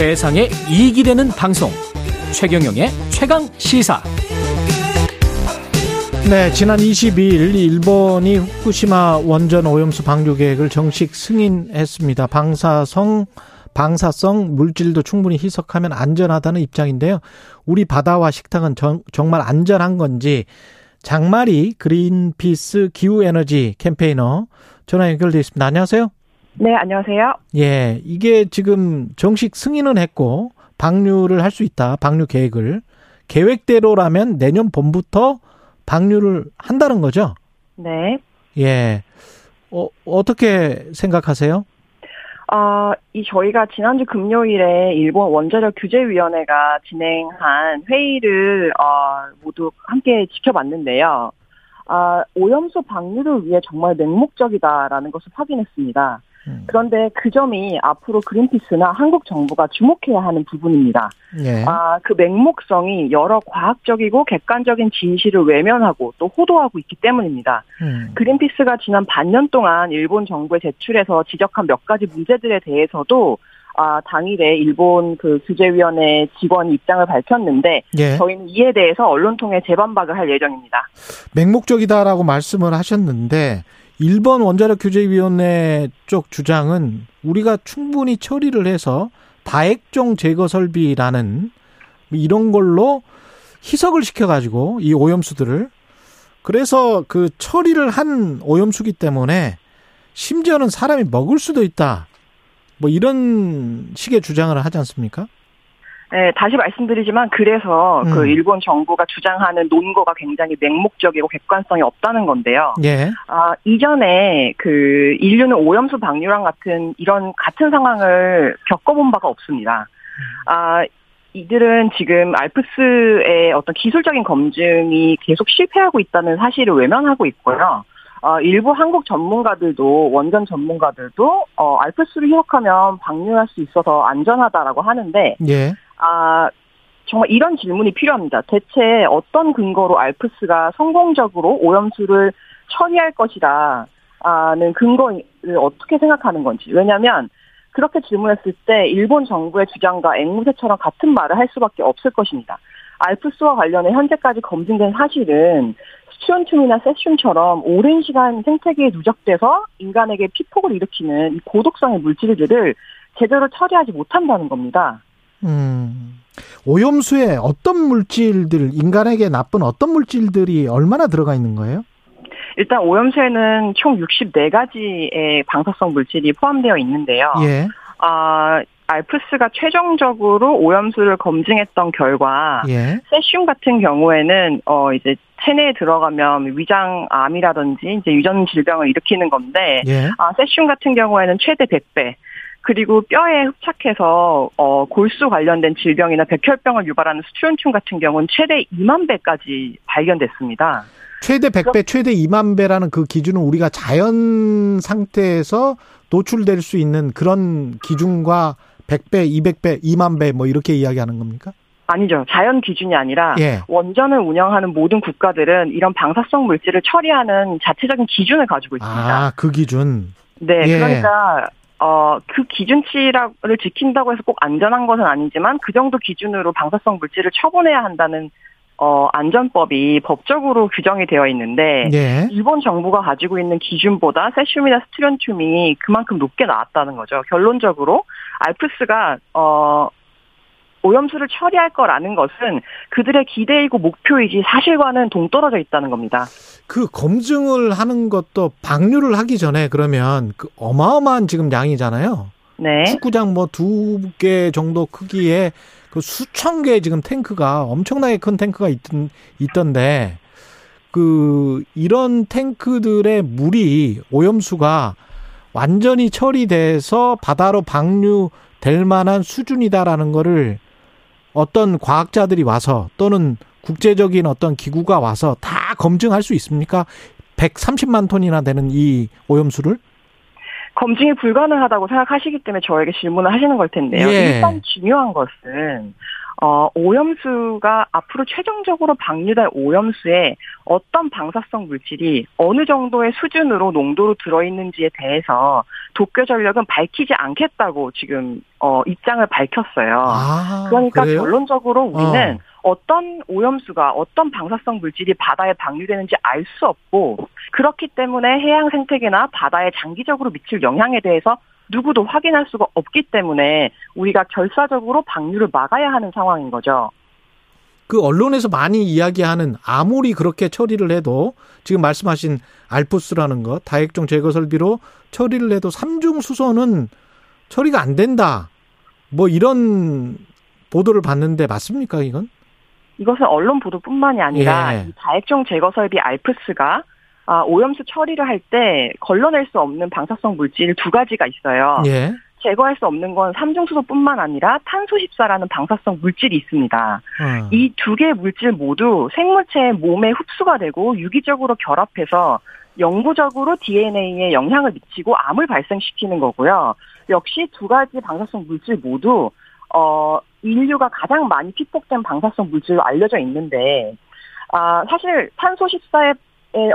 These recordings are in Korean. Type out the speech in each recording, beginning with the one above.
세상에 이익이 되는 방송 최경영의 최강 시사 네, 지난 22일 일본이 후쿠시마 원전 오염수 방류 계획을 정식 승인했습니다. 방사성 방사성 물질도 충분히 희석하면 안전하다는 입장인데요. 우리 바다와 식탁은 정, 정말 안전한 건지 장마리 그린피스 기후에너지 캠페이너 전화 연결돼 있습니다. 안녕하세요. 네, 안녕하세요. 예, 이게 지금 정식 승인은 했고 방류를 할 수 있다. 방류 계획을 계획대로라면 내년 봄부터 방류를 한다는 거죠. 네. 예. 어, 어떻게 생각하세요? 어, 이 저희가 지난주 금요일에 일본 원자력 규제위원회가 진행한 회의를 어, 모두 함께 지켜봤는데요. 아, 오염수 방류를 위해 정말 맹목적이다라는 것을 확인했습니다. 음. 그런데 그 점이 앞으로 그린피스나 한국 정부가 주목해야 하는 부분입니다. 예. 아, 그 맹목성이 여러 과학적이고 객관적인 진실을 외면하고 또 호도하고 있기 때문입니다. 음. 그린피스가 지난 반년 동안 일본 정부에 제출해서 지적한 몇 가지 문제들에 대해서도 아, 당일에 일본 그 규제위원회 직원이 입장을 밝혔는데 예. 저희는 이에 대해서 언론 통해 재반박을 할 예정입니다. 맹목적이다라고 말씀을 하셨는데 일본 원자력 규제위원회 쪽 주장은 우리가 충분히 처리를 해서 다액종 제거 설비라는 이런 걸로 희석을 시켜가지고 이 오염수들을 그래서 그 처리를 한 오염수기 때문에 심지어는 사람이 먹을 수도 있다. 뭐 이런 식의 주장을 하지 않습니까? 네, 다시 말씀드리지만 그래서 음. 그 일본 정부가 주장하는 논거가 굉장히 맹목적이고 객관성이 없다는 건데요. 예. 아, 이전에 그 인류는 오염수 방류랑 같은 이런 같은 상황을 겪어본 바가 없습니다. 아, 이들은 지금 알프스의 어떤 기술적인 검증이 계속 실패하고 있다는 사실을 외면하고 있고요. 어, 일부 한국 전문가들도 원전 전문가들도 어, 알프스를 희석하면 방류할 수 있어서 안전하다라고 하는데 예. 아, 정말 이런 질문이 필요합니다. 대체 어떤 근거로 알프스가 성공적으로 오염수를 처리할 것이다. 는 근거를 어떻게 생각하는 건지. 왜냐하면 그렇게 질문했을 때 일본 정부의 주장과 앵무새처럼 같은 말을 할 수밖에 없을 것입니다. 알프스와 관련해 현재까지 검증된 사실은 수온툼이나 세슘처럼 오랜 시간 생태계에 누적돼서 인간에게 피폭을 일으키는 고독성의 물질들을 제대로 처리하지 못한다는 겁니다. 음. 오염수에 어떤 물질들, 인간에게 나쁜 어떤 물질들이 얼마나 들어가 있는 거예요? 일단 오염수에는 총 64가지의 방사성 물질이 포함되어 있는데요. 예. 아, 알프스가 최종적으로 오염수를 검증했던 결과 예. 세슘 같은 경우에는 어 이제 체내에 들어가면 위장암이라든지 이제 유전 질병을 일으키는 건데 예. 아 세슘 같은 경우에는 최대 100배 그리고 뼈에 흡착해서 어, 골수 관련된 질병이나 백혈병을 유발하는 스트론튬 같은 경우는 최대 2만 배까지 발견됐습니다. 최대 100배, 최대 2만 배라는 그 기준은 우리가 자연 상태에서 노출될 수 있는 그런 기준과 100배, 200배, 2만 배 뭐 이렇게 이야기하는 겁니까? 아니죠. 자연 기준이 아니라 예. 원전을 운영하는 모든 국가들은 이런 방사성 물질을 처리하는 자체적인 기준을 가지고 있습니다. 아, 그 기준. 네, 예. 그러니까 어, 그 기준치를 지킨다고 해서 꼭 안전한 것은 아니지만 그 정도 기준으로 방사성 물질을 처분해야 한다는 어, 안전법이 법적으로 규정이 되어 있는데 예. 일본 정부가 가지고 있는 기준보다 세슘이나 스트론튬이 그만큼 높게 나왔다는 거죠. 결론적으로 알프스가 어 오염수를 처리할 거라는 것은 그들의 기대이고 목표이지 사실과는 동떨어져 있다는 겁니다. 그 검증을 하는 것도 방류를 하기 전에 그러면 그 어마어마한 지금 양이잖아요. 네. 축구장 뭐 두 개 정도 크기의 그 수천 개의 지금 탱크가 엄청나게 큰 탱크가 있던, 있던데 그 이런 탱크들의 물이 오염수가 완전히 처리돼서 바다로 방류될 만한 수준이다라는 거를 어떤 과학자들이 와서 또는 국제적인 어떤 기구가 와서 다 검증할 수 있습니까? 130만 톤이나 되는 이 오염수를? 검증이 불가능하다고 생각하시기 때문에 저에게 질문을 하시는 걸 텐데요. 예. 일단 중요한 것은 어, 오염수가 앞으로 최종적으로 방류될 오염수에 어떤 방사성 물질이 어느 정도의 수준으로 농도로 들어있는지에 대해서 도쿄 전력은 밝히지 않겠다고 지금 어, 입장을 밝혔어요. 아, 그러니까 그래요? 결론적으로 우리는 어. 어떤 오염수가 어떤 방사성 물질이 바다에 방류되는지 알 수 없고 그렇기 때문에 해양 생태계나 바다에 장기적으로 미칠 영향에 대해서 누구도 확인할 수가 없기 때문에 우리가 결사적으로 방류를 막아야 하는 상황인 거죠. 그 언론에서 많이 이야기하는 아무리 그렇게 처리를 해도 지금 말씀하신 알프스라는 것 다액종 제거 설비로 처리를 해도 삼중 수소는 처리가 안 된다. 뭐 이런 보도를 봤는데 맞습니까 이건? 이것은 언론 보도뿐만이 아니라 예. 다액종 제거 설비 알프스가 아, 오염수 처리를 할 때 걸러낼 수 없는 방사성 물질 두 가지가 있어요. 예. 제거할 수 없는 건 삼중수소뿐만 아니라 탄소십사라는 방사성 물질이 있습니다. 음. 이두 개의 물질 모두 생물체의 몸에 흡수가 되고 유기적으로 결합해서 영구적으로 DNA에 영향을 미치고 암을 발생시키는 거고요. 역시 두 가지 방사성 물질 모두 어 인류가 가장 많이 피폭된 방사성 물질로 알려져 있는데 아 사실 탄소십사의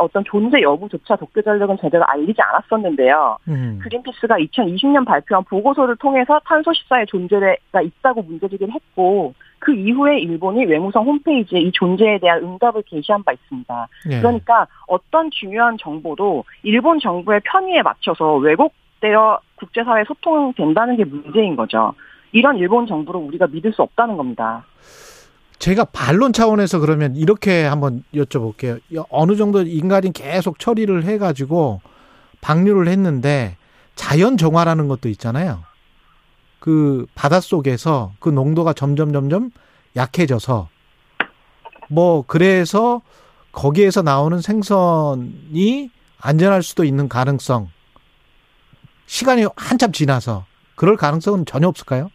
어떤 존재 여부조차 도쿄전력은 제대로 알리지 않았었는데요. 음. 그린피스가 2020년 발표한 보고서를 통해서 탄소 14의 존재가 있다고 문제제기를 했고 그 이후에 일본이 외무성 홈페이지에 이 존재에 대한 응답을 게시한 바 있습니다. 예. 그러니까 어떤 중요한 정보도 일본 정부의 편의에 맞춰서 왜곡되어 국제사회 소통된다는 게 문제인 거죠. 이런 일본 정부를 우리가 믿을 수 없다는 겁니다. 제가 반론 차원에서 그러면 이렇게 한번 여쭤볼게요. 어느 정도 인간이 계속 처리를 해가지고 방류를 했는데 자연 정화라는 것도 있잖아요. 그 바닷속에서 그 농도가 점점 점점 약해져서 뭐 그래서 거기에서 나오는 생선이 안전할 수도 있는 가능성 시간이 한참 지나서 그럴 가능성은 전혀 없을까요?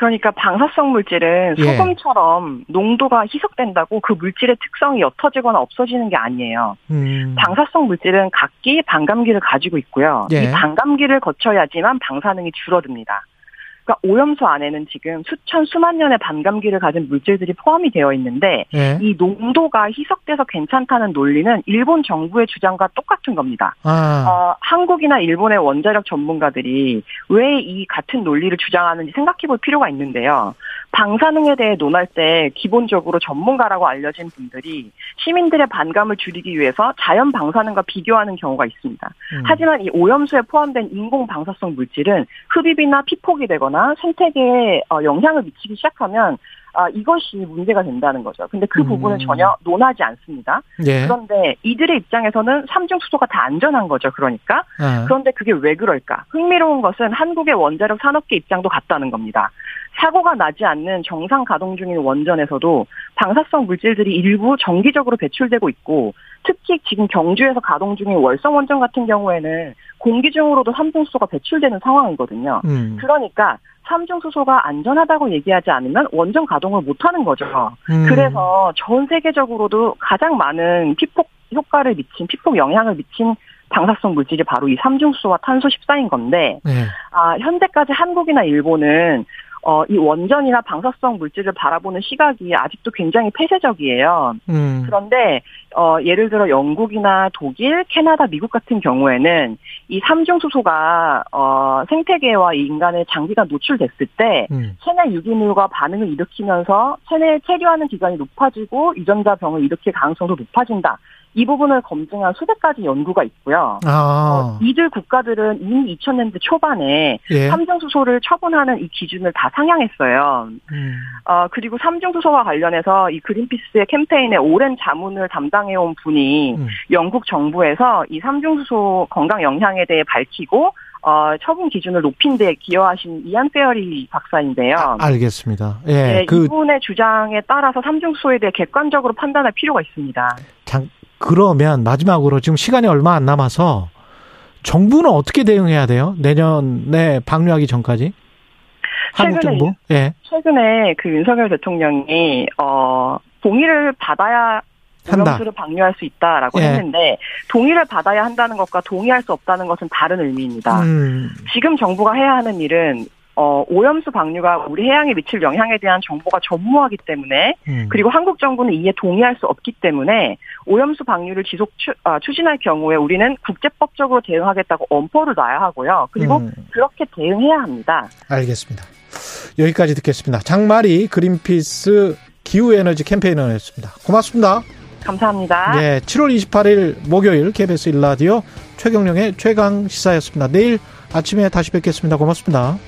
그러니까 방사성 물질은 예. 소금처럼 농도가 희석된다고 그 물질의 특성이 옅어지거나 없어지는 게 아니에요. 음. 방사성 물질은 각기 반감기를 가지고 있고요. 예. 이 반감기를 거쳐야지만 방사능이 줄어듭니다. 그러니까 오염수 안에는 지금 수천 수만 년의 반감기를 가진 물질들이 포함이 되어 있는데 예. 이 농도가 희석돼서 괜찮다는 논리는 일본 정부의 주장과 똑같은 겁니다. 아. 어, 한국이나 일본의 원자력 전문가들이 왜 이 같은 논리를 주장하는지 생각해 볼 필요가 있는데요. 방사능에 대해 논할 때 기본적으로 전문가라고 알려진 분들이 시민들의 반감을 줄이기 위해서 자연 방사능과 비교하는 경우가 있습니다. 음. 하지만 이 오염수에 포함된 인공 방사성 물질은 흡입이나 피폭이 되거나 생태계에 어, 영향을 미치기 시작하면 아, 이것이 문제가 된다는 거죠. 근데 그 음. 부분은 전혀 논하지 않습니다. 예. 그런데 이들의 입장에서는 삼중 수소가 다 안전한 거죠. 그러니까. 예. 그런데 그게 왜 그럴까? 흥미로운 것은 한국의 원자력 산업계 입장도 같다는 겁니다. 사고가 나지 않는 정상 가동 중인 원전에서도 방사성 물질들이 일부 정기적으로 배출되고 있고 특히 지금 경주에서 가동 중인 월성 원전 같은 경우에는 공기 중으로도 삼중수소가 배출되는 상황이거든요. 음. 그러니까 삼중수소가 안전하다고 얘기하지 않으면 원전 가동을 못하는 거죠. 음. 그래서 전 세계적으로도 가장 많은 피폭 효과를 미친 피폭 영향을 미친 방사성 물질이 바로 이 삼중수소와 탄소 14인 건데 네. 아 현재까지 한국이나 일본은 어, 이 원전이나 방사성 물질을 바라보는 시각이 아직도 굉장히 폐쇄적이에요. 음. 그런데, 어, 예를 들어 영국이나 독일, 캐나다, 미국 같은 경우에는 이 삼중수소가, 어, 생태계와 인간의 장기간 노출됐을 때, 음. 체내 유기물과 반응을 일으키면서 체내에 체류하는 기간이 높아지고 유전자 병을 일으킬 가능성도 높아진다. 이 부분을 검증한 수백 가지 연구가 있고요. 아. 어, 이들 국가들은 이미 2000년대 초반에 예. 삼중수소를 처분하는 이 기준을 다 상향했어요. 음. 어, 그리고 삼중수소와 관련해서 이 그린피스의 캠페인에 오랜 자문을 담당해온 분이 음. 영국 정부에서 이 삼중수소 건강 영향에 대해 밝히고 어, 처분 기준을 높인 데 기여하신 이안 페어리 박사인데요. 아, 알겠습니다. 예. 네, 그 이분의 주장에 따라서 삼중수소에 대해 객관적으로 판단할 필요가 있습니다. 장, 그러면 마지막으로 지금 시간이 얼마 안 남아서 정부는 어떻게 대응해야 돼요? 내년에 방류하기 전까지? 한국 정부? 예. 최근에 그 윤석열 대통령이 어 동의를 받아야 오염수를 방류할 수 있다라고 예. 했는데 동의를 받아야 한다는 것과 동의할 수 없다는 것은 다른 의미입니다. 음. 지금 정부가 해야 하는 일은 어, 오염수 방류가 우리 해양에 미칠 영향에 대한 정보가 전무하기 때문에 음. 그리고 한국 정부는 이에 동의할 수 없기 때문에 오염수 방류를 지속 추, 아, 추진할 경우에 우리는 국제법적으로 대응하겠다고 엄포를 놔야 하고요. 그리고 음. 그렇게 대응해야 합니다. 알겠습니다. 여기까지 듣겠습니다. 장마리 그린피스 기후에너지 캠페인너였습니다. 고맙습니다. 감사합니다. 네, 7월 28일 목요일 KBS 일라디오 최경령의 최강 시사였습니다. 내일 아침에 다시 뵙겠습니다. 고맙습니다.